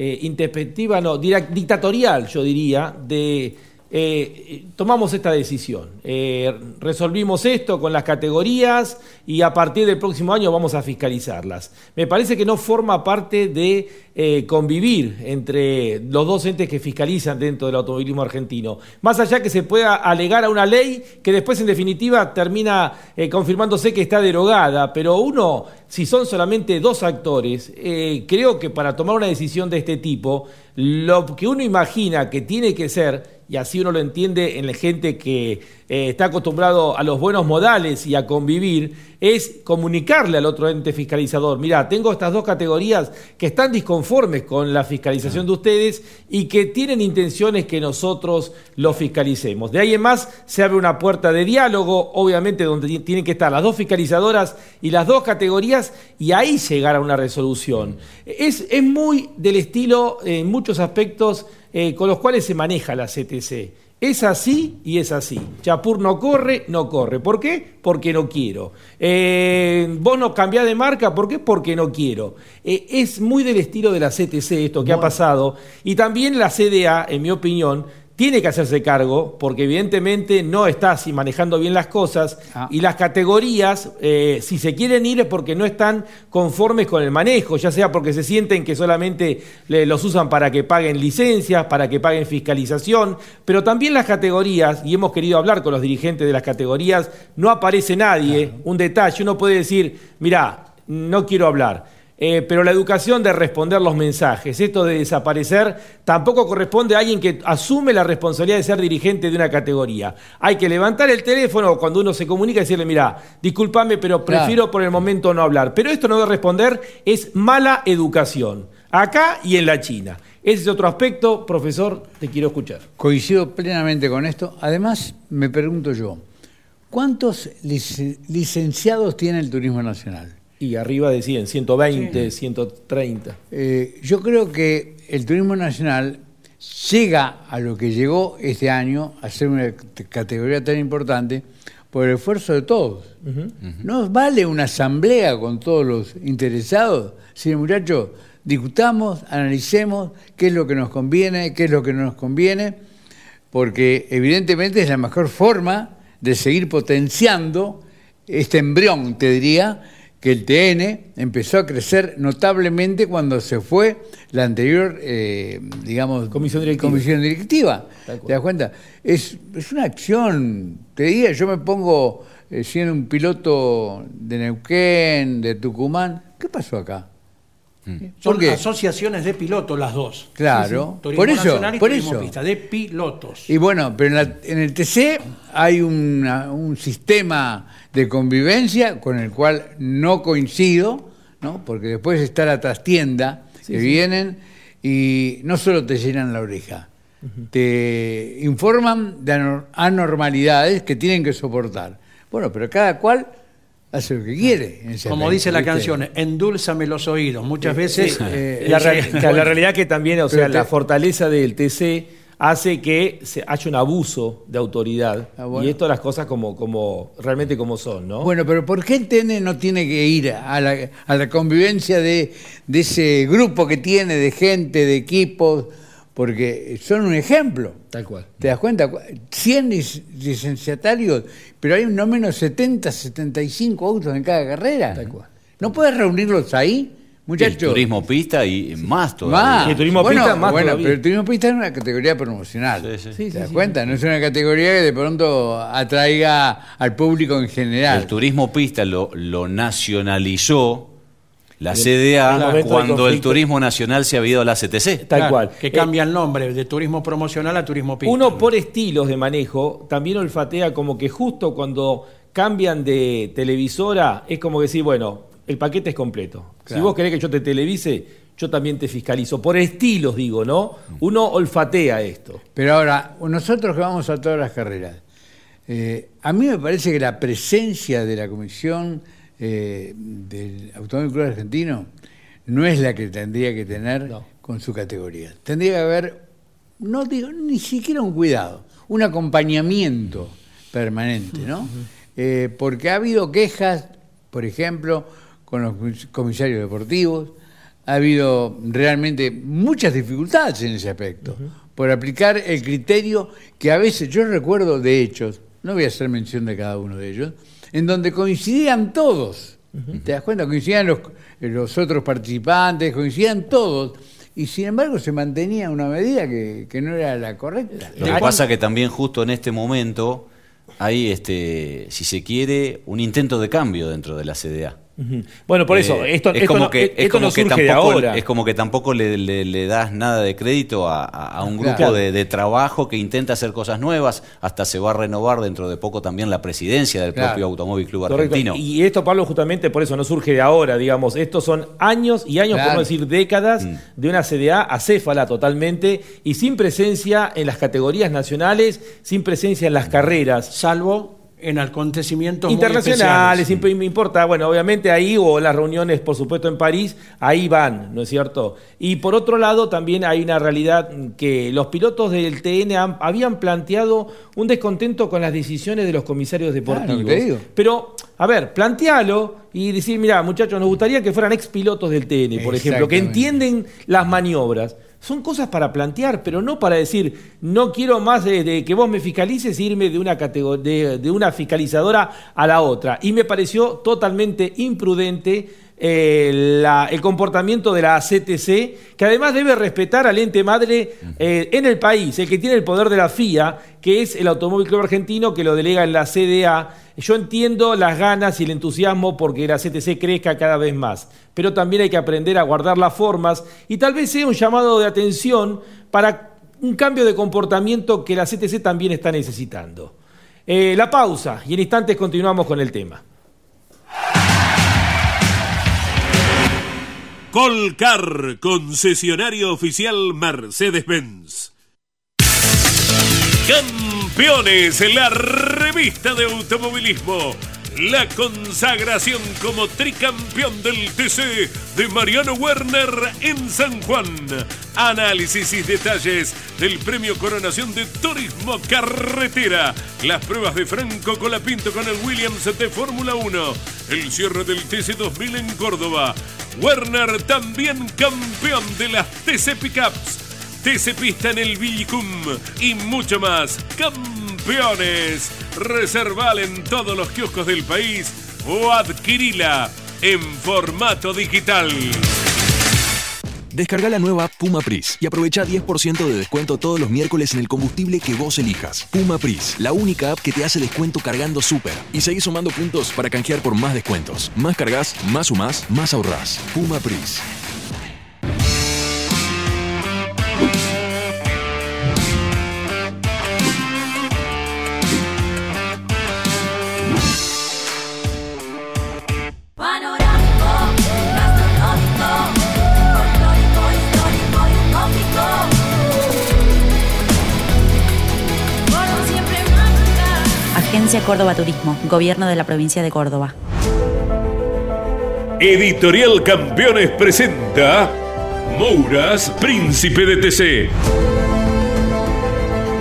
Eh, introspectiva, no, dictatorial, yo diría, de eh, tomamos esta decisión. Eh, resolvimos esto con las categorías y a partir del próximo año vamos a fiscalizarlas. Me parece que no forma parte de eh, convivir entre los dos entes que fiscalizan dentro del automovilismo argentino. Más allá que se pueda alegar a una ley que después en definitiva termina confirmándose que está derogada, pero uno, si son solamente dos actores, creo que para tomar una decisión de este tipo, lo que uno imagina que tiene que ser, y así uno lo entiende en la gente que eh, está acostumbrado a los buenos modales y a convivir, es comunicarle al otro ente fiscalizador, mira, tengo estas dos categorías que están disconformes con la fiscalización de ustedes y que tienen intenciones que nosotros los fiscalicemos. De ahí en más se abre una puerta de diálogo, obviamente donde ti- tienen que estar las dos fiscalizadoras y las dos categorías y ahí llegar a una resolución. Es, es muy del estilo en muchos aspectos eh, con los cuales se maneja la CTC. Es así y es así. Chapur no corre, no corre. ¿Por qué? Porque no quiero. Eh, vos no cambiás de marca, ¿por qué? Porque no quiero. Eh, es muy del estilo de la CTC esto que ha pasado. Y también la CDA, en mi opinión, tiene que hacerse cargo porque evidentemente no está así manejando bien las cosas Ah. y las categorías, eh, si se quieren ir es porque no están conformes con el manejo, ya sea porque se sienten que solamente le- los usan para que paguen licencias, para que paguen fiscalización, pero también las categorías, y hemos querido hablar con los dirigentes de las categorías, no aparece nadie, un detalle, uno puede decir, mira, no quiero hablar. Eh, pero la educación de responder los mensajes, esto de desaparecer, tampoco corresponde a alguien que asume la responsabilidad de ser dirigente de una categoría. Hay que levantar el teléfono cuando uno se comunica y decirle, mira, discúlpame, pero Claro. prefiero por el momento no hablar. Pero esto no de responder es mala educación, acá y en la China. Ese es otro aspecto, profesor, te quiero escuchar. Coincido plenamente con esto. Además, me pregunto yo, ¿cuántos lic- licenciados tiene el turismo nacional? Y arriba de 100, 120, 130. Eh, yo creo que el turismo nacional llega a lo que llegó este año, a ser una categoría tan importante, por el esfuerzo de todos. No vale una asamblea con todos los interesados, sino muchachos, discutamos, analicemos qué es lo que nos conviene, qué es lo que no nos conviene, porque evidentemente es la mejor forma de seguir potenciando este embrión, te diría, que el TN empezó a crecer notablemente cuando se fue la anterior, eh, digamos, Comisión directiva. comisión directiva. ¿Te das cuenta? Es, es una acción, te diría, yo me pongo eh, siendo un piloto de Neuquén, de Tucumán, ¿qué pasó acá? Son ¿Por qué? asociaciones de pilotos las dos. Claro, por eso, y por eso. pista, de pilotos. Y bueno, pero en, la- en el TC hay una- un sistema de convivencia con el cual no coincido, ¿no? porque después está la trastienda Sí, que vienen y no solo te llenan la oreja, te informan de anor- anormalidades que tienen que soportar. Bueno, pero cada cual hace lo que quiere. Como dice la ¿viste? canción, endúlzame los oídos. Muchas veces... Eh, la, ese- real- que la realidad que también, o sea, te- la fortaleza del TC hace que se haya un abuso de autoridad. Ah, bueno. Y esto las cosas como, como realmente como son, ¿no? Bueno, pero ¿por qué el TN no tiene que ir a la, a la convivencia de, de ese grupo que tiene de gente, de equipos? Porque son un ejemplo. Tal cual. ¿Te das cuenta? 100 lic- licenciatarios, pero hay no menos 70, 75 autos en cada carrera. Tal cual. ¿No puedes reunirlos ahí, muchachos? El turismo pista y más todavía. Más. Y el turismo bueno, pista más bueno, todavía. pero el turismo pista es una categoría promocional. Sí, sí. ¿Te sí, das sí. cuenta? No es una categoría que de pronto atraiga al público en general. El turismo pista lo, lo nacionalizó la CDA el cuando el turismo nacional se había ido a la CTC. Tal Claro, cual. Que Eh, cambia el nombre de turismo promocional a turismo pista. Uno por estilos de manejo también olfatea como que justo cuando cambian de televisora es como que sí, bueno, el paquete es completo. Si vos querés que yo te televise, yo también te fiscalizo. Por estilos digo, ¿no? Uno olfatea esto. Pero ahora, nosotros que vamos a todas las carreras, eh, a mí me parece que la presencia de la Comisión eh, del Automóvil Club Argentino no es la que tendría que tener No. con su categoría. Tendría que haber, no digo, ni siquiera un cuidado, un acompañamiento permanente, ¿no? Eh, porque ha habido quejas, por ejemplo, con los comis- comisarios deportivos, ha habido realmente muchas dificultades en ese aspecto, por aplicar el criterio que a veces, yo recuerdo de hechos, no voy a hacer mención de cada uno de ellos, en donde coincidían todos, ¿te das cuenta? Coincidían los, los otros participantes, coincidían todos, y sin embargo se mantenía una medida que, que no era la correcta. Lo que pasa que también justo en este momento hay, este, si se quiere, un intento de cambio dentro de la CDA. Bueno, por eso, Eh, esto, es esto como no, que, es esto como no que surge de tampoco, ahora. es como que tampoco le, le- le das nada de crédito a, a- a un grupo Claro. de, de trabajo que intenta hacer cosas nuevas, hasta se va a renovar dentro de poco también la presidencia del Claro. propio Automóvil Club Correcto. Argentino. Y esto, Pablo, justamente por eso no surge de ahora, digamos. Estos son años y años, por Claro. no decir décadas, Mm. de una CDA acéfala totalmente y sin presencia en las categorías nacionales, sin presencia en las carreras. Salvo en acontecimientos muy Internacionales, especiales. siempre me importa, bueno, obviamente ahí o las reuniones, por supuesto, en París, ahí van, ¿no es cierto? Y por otro lado, también hay una realidad que los pilotos del TN han- habían planteado un descontento con las decisiones de los comisarios deportivos. te digo. Pero, a ver, plantealo y decir, mira, muchachos, nos gustaría que fueran ex pilotos del TN, por ejemplo, que entienden las maniobras. Son cosas para plantear, pero no para decir, no quiero más de, que vos me fiscalices e irme de una, de, de una fiscalizadora a la otra. Y me pareció totalmente imprudente eh, el comportamiento de la CTC, que además debe respetar al ente madre eh, en el país, el que tiene el poder de la FIA, que es el Automóvil Club Argentino, que lo delega en la CDA. Yo entiendo las ganas y el entusiasmo porque la CTC crezca cada vez más, pero también hay que aprender a guardar las formas y tal vez sea un llamado de atención para un cambio de comportamiento que la CTC también está necesitando. Eh, la pausa y en instantes continuamos con el tema. Colcar, concesionario oficial Mercedes-Benz. Campeones, en la revista de automovilismo la consagración como tricampeón del TC de Mariano Werner en San Juan. Análisis y detalles del premio Coronación de Turismo Carretera. Las pruebas de Franco Colapinto con el Williams de Fórmula 1. El cierre del TC 2000 en Córdoba. Werner también campeón de las TC Pickups. TC Pista en el Villicum y mucho más. Campeones. Reserval en todos los kioscos del país o adquirila en formato digital. Descarga la nueva Puma Pris y aprovecha 10% de descuento todos los miércoles en el combustible que vos elijas. Puma Pris, la única app que te hace descuento cargando súper. Y seguís sumando puntos para canjear por más descuentos. Más cargas, más sumás, más ahorrás. Puma Pris. Córdoba Turismo, Gobierno de la Provincia de Córdoba. Editorial Campeones presenta Mouras, Príncipe de TC.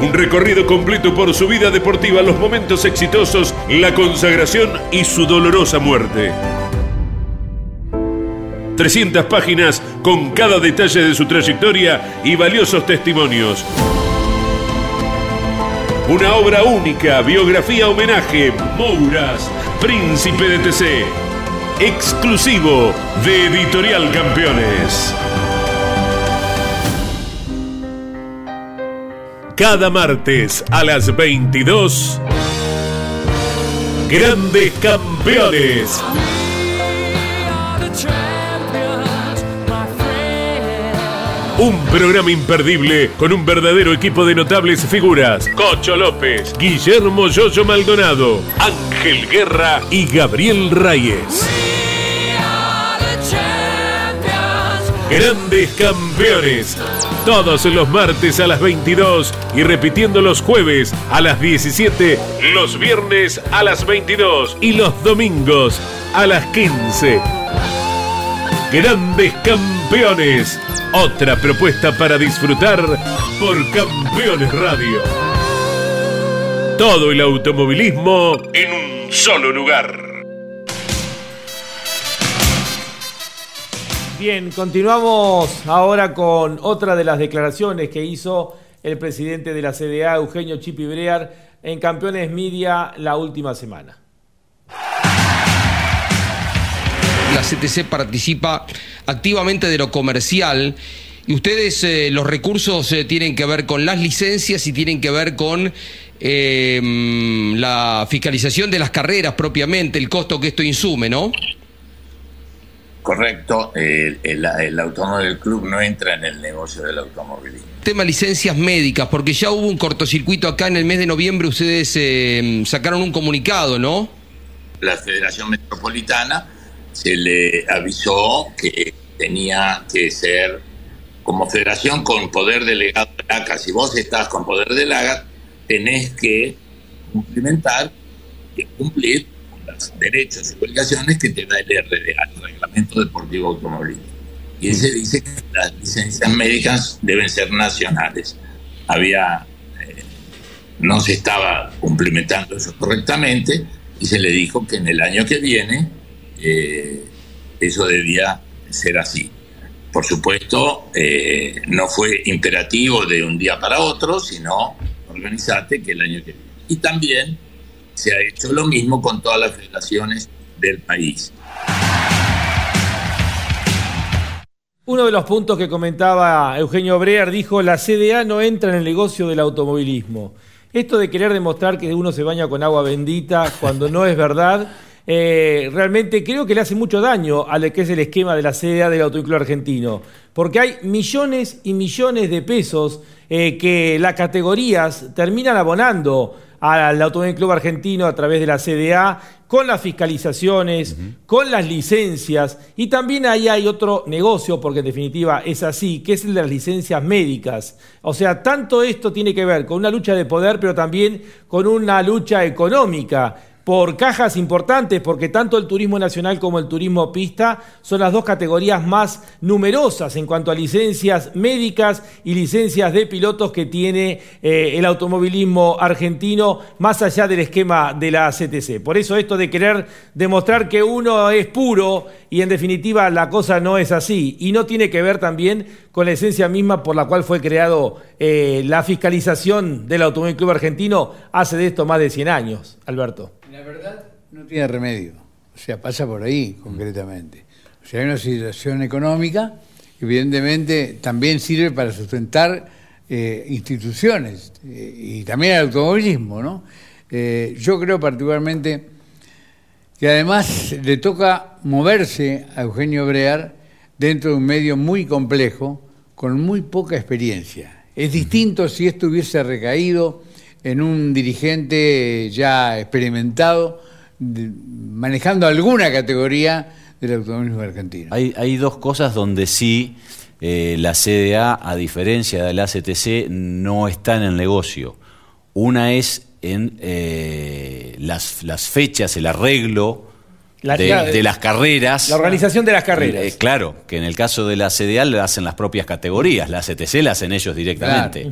Un recorrido completo por su vida deportiva, los momentos exitosos, la consagración y su dolorosa muerte. 300 páginas con cada detalle de su trayectoria y valiosos testimonios. Una obra única, biografía homenaje, Mouras, Príncipe de TC. Exclusivo de Editorial Campeones. Cada martes a las 22. Grandes Campeones. Un programa imperdible con un verdadero equipo de notables figuras. Cocho López, Guillermo Yoyo Maldonado, Ángel Guerra y Gabriel Reyes. Grandes campeones. Todos los martes a las 22 y repitiendo los jueves a las 17, los viernes a las 22 y los domingos a las 15. Grandes campeones. Otra propuesta para disfrutar por Campeones Radio. Todo el automovilismo en un solo lugar. Bien, continuamos ahora con otra de las declaraciones que hizo el presidente de la CDA, Eugenio Chipi Brear, en Campeones Media la última semana. La CTC participa activamente de lo comercial y ustedes eh, los recursos eh, tienen que ver con las licencias y tienen que ver con eh, mm, la fiscalización de las carreras propiamente, el costo que esto insume, ¿no? Correcto, el, el, el automóvil del club no entra en el negocio del automovilismo. Tema licencias médicas, porque ya hubo un cortocircuito acá en el mes de noviembre, ustedes eh, sacaron un comunicado, ¿no? La Federación Metropolitana se le avisó que tenía que ser como federación con poder delegado de ACA. Si vos estás con poder delegado, tenés que cumplimentar y cumplir los derechos y obligaciones que te da el RDA, el Reglamento Deportivo Automovilístico. Y ese dice que las licencias médicas deben ser nacionales. Había, eh, no se estaba cumplimentando eso correctamente y se le dijo que en el año que viene eh, eso debía ser así. por supuesto, eh, no fue imperativo de un día para otro, sino organizate que el año que viene. Y también se ha hecho lo mismo con todas las federaciones del país. Uno de los puntos que comentaba Eugenio Breer dijo, la CDA no entra en el negocio del automovilismo. Esto de querer demostrar que uno se baña con agua bendita cuando no es verdad, eh, realmente creo que le hace mucho daño a lo que es el esquema de la CDA del Automóvil Argentino, porque hay millones y millones de pesos eh, que las categorías terminan abonando al Automóvil Club Argentino a través de la CDA, con las fiscalizaciones, con las licencias, y también ahí hay otro negocio, porque en definitiva es así, que es el de las licencias médicas. O sea, tanto esto tiene que ver con una lucha de poder, pero también con una lucha económica por cajas importantes, porque tanto el turismo nacional como el turismo pista son las dos categorías más numerosas en cuanto a licencias médicas y licencias de pilotos que tiene eh, el automovilismo argentino, más allá del esquema de la CTC. Por eso esto de querer demostrar que uno es puro y en definitiva la cosa no es así, y no tiene que ver también con la esencia misma por la cual fue creado eh, la fiscalización del Automóvil Club Argentino hace de esto más de 100 años, Alberto. La verdad no tiene remedio, o sea, pasa por ahí concretamente. O sea, hay una situación económica que evidentemente también sirve para sustentar eh, instituciones eh, y también el automovilismo, ¿no? Eh, yo creo particularmente que además le toca moverse a Eugenio Brear dentro de un medio muy complejo, con muy poca experiencia. Es distinto si esto hubiese recaído en un dirigente ya experimentado, manejando alguna categoría del automovilismo argentino. Hay, hay dos cosas donde sí eh, la CDA, a diferencia de la CTC, no está en el negocio. Una es en eh, las, las fechas, el arreglo de, las carreras. La organización de las carreras. Eh, claro, que en el caso de la CDA lo hacen las propias categorías, la CTC la hacen ellos directamente.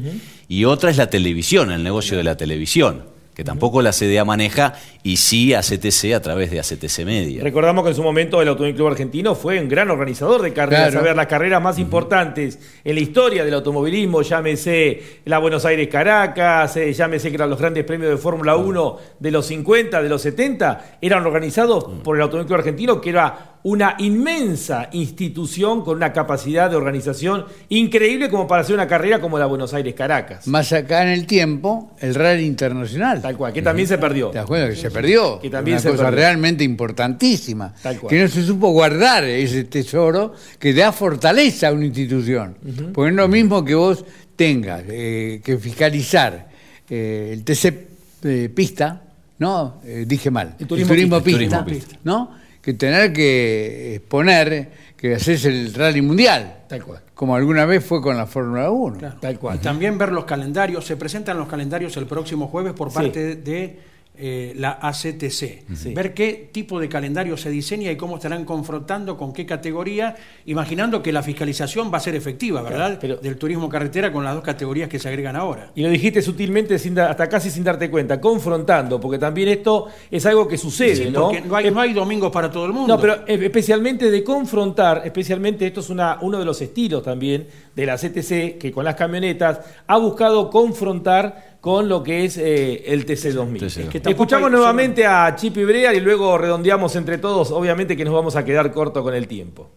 Y otra es la televisión, el negocio de la televisión que tampoco la CDA maneja, y sí ACTC a través de ACTC Media. Recordamos que en su momento el Automóvil Club Argentino fue un gran organizador de carreras, a ver las carreras más importantes en la historia del automovilismo, llámese la Buenos Aires Caracas, eh, llámese que eran los grandes premios de Fórmula 1 de los 50, de los 70, eran organizados por el Automóvil Club Argentino, que era una inmensa institución con una capacidad de organización increíble como para hacer una carrera como la Buenos Aires Caracas. Más acá en el tiempo, el Rally Internacional. Tal cual, que también se perdió. ¿Te das cuenta que se perdió? Que también una cosa realmente importantísima. Que no se supo guardar ese tesoro que da fortaleza a una institución. Porque no es lo mismo que vos tengas eh, que fiscalizar eh, el TC eh, pista, ¿no? dije mal. El turismo, pista, ¿no? Que tener que exponer que haces el rally mundial. Tal cual. Como alguna vez fue con la Fórmula 1. tal cual. Y también ver los calendarios. Se presentan los calendarios el próximo jueves por parte de eh, la ACTC. Ver qué tipo de calendario se diseña y cómo estarán confrontando con qué categoría, imaginando que la fiscalización va a ser efectiva, ¿verdad? pero, Del turismo carretera con las dos categorías que se agregan ahora. Y lo dijiste sutilmente, sin hasta casi sin darte cuenta, confrontando, porque también esto es algo que sucede, ¿no? Porque no hay, no hay domingos para todo el mundo. No, pero especialmente de confrontar, especialmente esto es una, uno de los estilos también de la CTC, que con las camionetas ha buscado confrontar con lo que es eh, el TC2000. Escuchamos nuevamente a Chip y Brea y luego redondeamos entre todos, obviamente que nos vamos a quedar corto con el tiempo.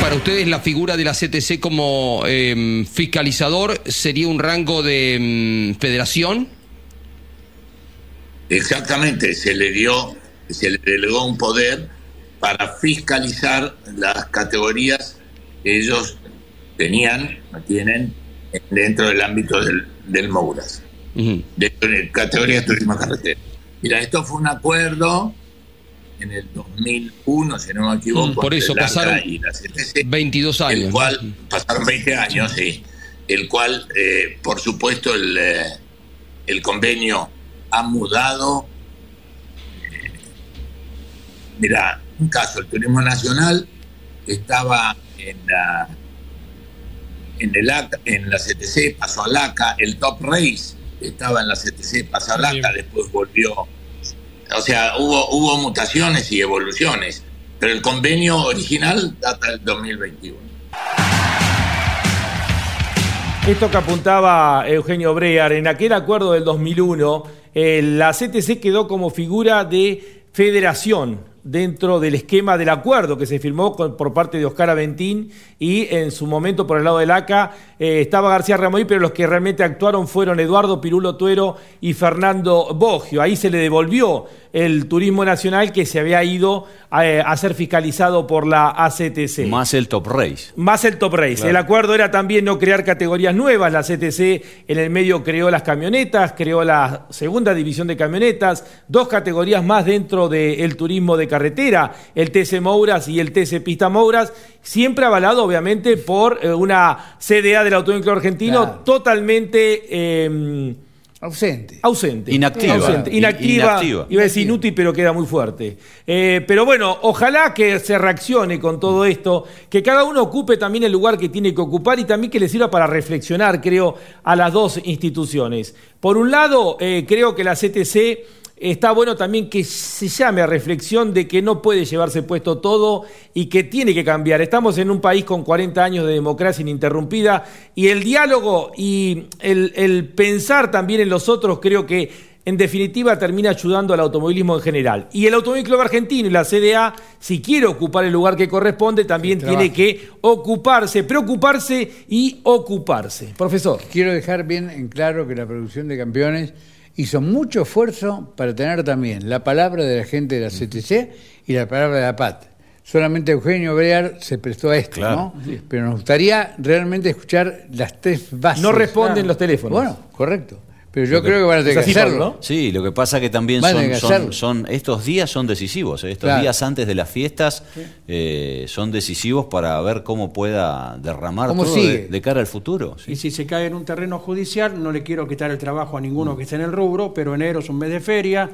Para ustedes la figura de la CTC como em, fiscalizador sería un rango de em, federación? Exactamente, se le dio, se le delegó un poder para fiscalizar las categorías que ellos tenían, tienen dentro del ámbito del, del MOURAS, de, categoría de turismo carretera. Mira, esto fue un acuerdo en el 2001, si no me equivoco. Mm, por eso pasaron 22 años. El cual, pasaron 20 años, sí. El cual, eh, por supuesto, el, eh, el convenio ha mudado. Eh, mira, un caso, el turismo nacional estaba en la en, el en la CTC, pasó al ACA, el Top Race estaba en la CTC, pasó al ACA, después volvió. O sea, hubo, hubo mutaciones y evoluciones. pero el convenio original data del 2021. Esto que apuntaba Eugenio Brear, en aquel acuerdo del 2001, eh, la CTC quedó como figura de federación dentro del esquema del acuerdo que se firmó por parte de Oscar Aventín y en su momento por el lado del ACA eh, estaba García Ramoy, pero los que realmente actuaron fueron Eduardo Pirulo Tuero y Fernando Bogio. Ahí se le devolvió el turismo nacional que se había ido eh, a, ser fiscalizado por la ACTC. Más el top race. Más el top race. El acuerdo era también no crear categorías nuevas. La ACTC en el medio creó las camionetas, creó la segunda división de camionetas, dos categorías más dentro del turismo de carretera, el TC Mouras y el TC Pista Mouras, siempre avalado obviamente por eh, una CDA del Automóvil Argentino totalmente... Em, Ausente. Ausente. Inactiva. Inactiva. Iba a decir inútil, pero queda muy fuerte. Eh, pero bueno, ojalá que se reaccione con todo esto, que cada uno ocupe también el lugar que tiene que ocupar y también que le sirva para reflexionar, creo, a las dos instituciones. Por un lado, eh, creo que la CTC está bueno también que se llame a reflexión de que no puede llevarse puesto todo y que tiene que cambiar. Estamos en un país con 40 años de democracia ininterrumpida y el diálogo y el, pensar también en los otros creo que en definitiva termina ayudando al automovilismo en general. Y el Automóvil Club Argentino y la CDA, si quiere ocupar el lugar que corresponde, también tiene que ocuparse, preocuparse y ocuparse. Profesor. Quiero dejar bien en claro que la producción de campeones hizo mucho esfuerzo para tener también la palabra de la gente de la CTC y la palabra de la PAT. Solamente Eugenio Brear se prestó a esto, ¿no? Pero nos gustaría realmente escuchar las tres bases. No responden los teléfonos. Bueno, correcto. Pero yo creo que van a tener que hacerlo. Sí, lo que pasa que también son, son, estos días son decisivos. ¿eh? Estos días antes de las fiestas eh, son decisivos para ver cómo pueda derramar todo de, cara al futuro. Y si se cae en un terreno judicial, no le quiero quitar el trabajo a ninguno que esté en el rubro, pero enero es un mes de feria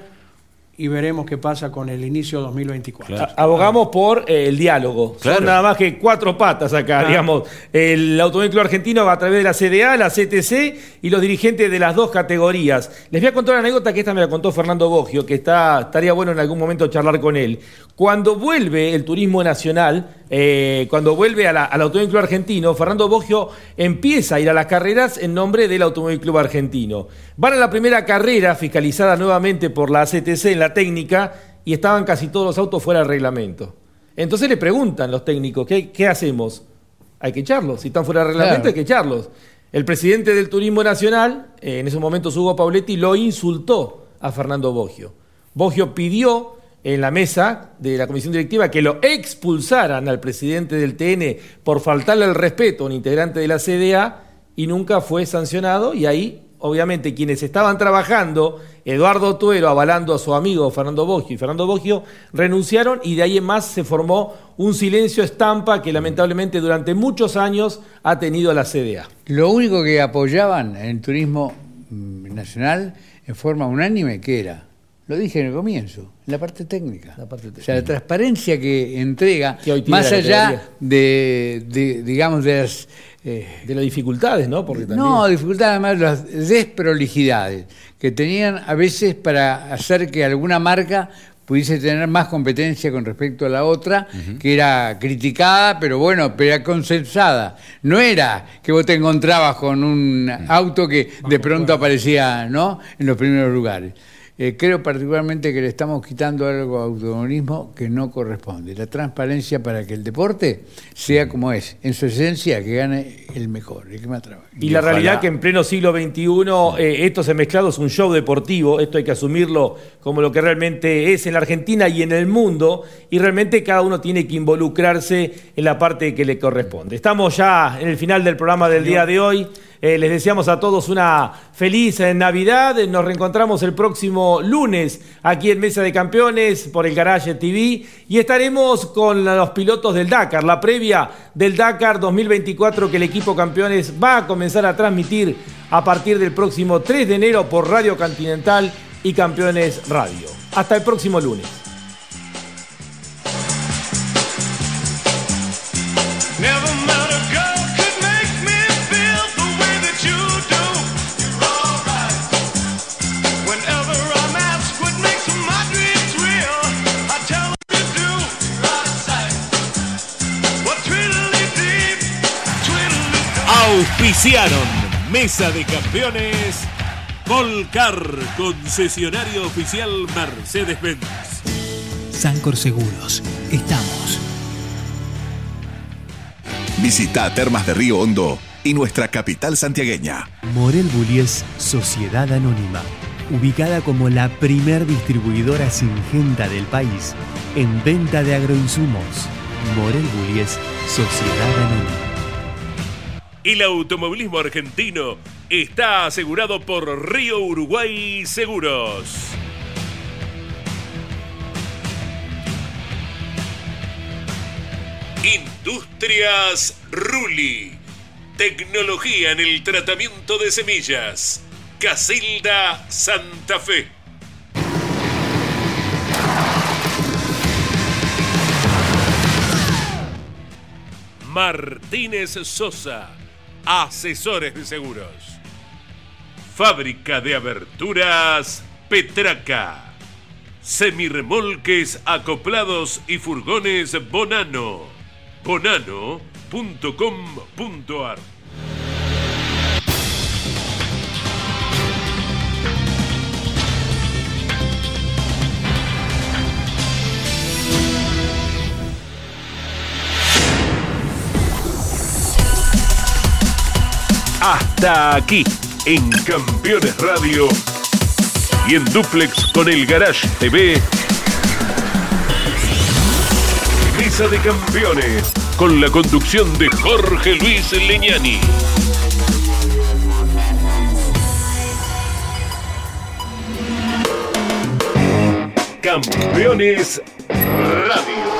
y veremos qué pasa con el inicio 2024. Abogamos por eh, el diálogo. Son nada más que cuatro patas acá, digamos. El Automóvil Argentino va a través de la CDA, la CTC y los dirigentes de las dos categorías. Les voy a contar una anécdota que esta me la contó Fernando Bogio, que está, estaría bueno en algún momento charlar con él. Cuando vuelve el turismo nacional, eh, cuando vuelve al Automóvil Club Argentino, Fernando Bogio empieza a ir a las carreras en nombre del Automóvil Club Argentino. Van a la primera carrera fiscalizada nuevamente por la CTC en la técnica y estaban casi todos los autos fuera del reglamento. Entonces le preguntan los técnicos, ¿qué, hacemos? Hay que echarlos, si están fuera del reglamento hay que echarlos. El presidente del Turismo Nacional, eh, en ese momento Hugo Pauletti, lo insultó a Fernando Bogio. Bogio pidió en la mesa de la comisión directiva que lo expulsaran al presidente del TN por faltarle el respeto a un integrante de la CDA y nunca fue sancionado y ahí obviamente quienes estaban trabajando, Eduardo Tuero avalando a su amigo Fernando Bogio y Fernando Bogio renunciaron y de ahí en más se formó un silencio estampa que lamentablemente durante muchos años ha tenido la CDA. Lo único que apoyaban en el turismo mm, nacional en forma unánime, ¿qué era? Lo dije en el comienzo, en la parte técnica. La parte técnica. O sea, la transparencia que entrega, más allá de, digamos, de las... Eh, de las dificultades, ¿no? Porque No, dificultades, además las desprolijidades que tenían a veces para hacer que alguna marca pudiese tener más competencia con respecto a la otra, que era criticada, pero bueno, pero era consensada. No era que vos te encontrabas con un auto que de pronto aparecía ¿no? en los primeros lugares. Eh, creo particularmente que le estamos quitando algo a automovilismo que no corresponde. La transparencia para que el deporte sea como es, en su esencia, que gane el mejor, el que más trabaja. Y, la realidad que en pleno siglo XXI eh, esto se mezclado es un show deportivo, esto hay que asumirlo como lo que realmente es en la Argentina y en el mundo, y realmente cada uno tiene que involucrarse en la parte que le corresponde. Estamos ya en el final del programa del día de hoy. Eh, les deseamos a todos una feliz eh, Navidad. Nos reencontramos el próximo lunes aquí en Mesa de Campeones por el Garage TV y estaremos con los pilotos del Dakar, la previa del Dakar 2024 que el equipo Campeones va a comenzar a transmitir a partir del próximo 3 de enero por Radio Continental y Campeones Radio. Hasta el próximo lunes. Auspiciaron Mesa de Campeones. Volcar, concesionario oficial Mercedes-Benz. Sancor Seguros. Estamos. Visita Termas de Río Hondo y nuestra capital santiagueña. Morel Bullies Sociedad Anónima. Ubicada como la primer distribuidora singenta del país en venta de agroinsumos. Morel Bullies Sociedad Anónima. El automovilismo argentino está asegurado por Río Uruguay Seguros. Industrias Ruli. Tecnología en el tratamiento de semillas. Casilda Santa Fe. Martínez Sosa, asesores de seguros. Fábrica de aberturas Petraca. Semirremolques acoplados y furgones Bonano. Bonano.com.ar Hasta aquí, en Campeones Radio y en Duplex con el Garage TV. Mesa de Campeones, con la conducción de Jorge Luis Leñani. Campeones Radio.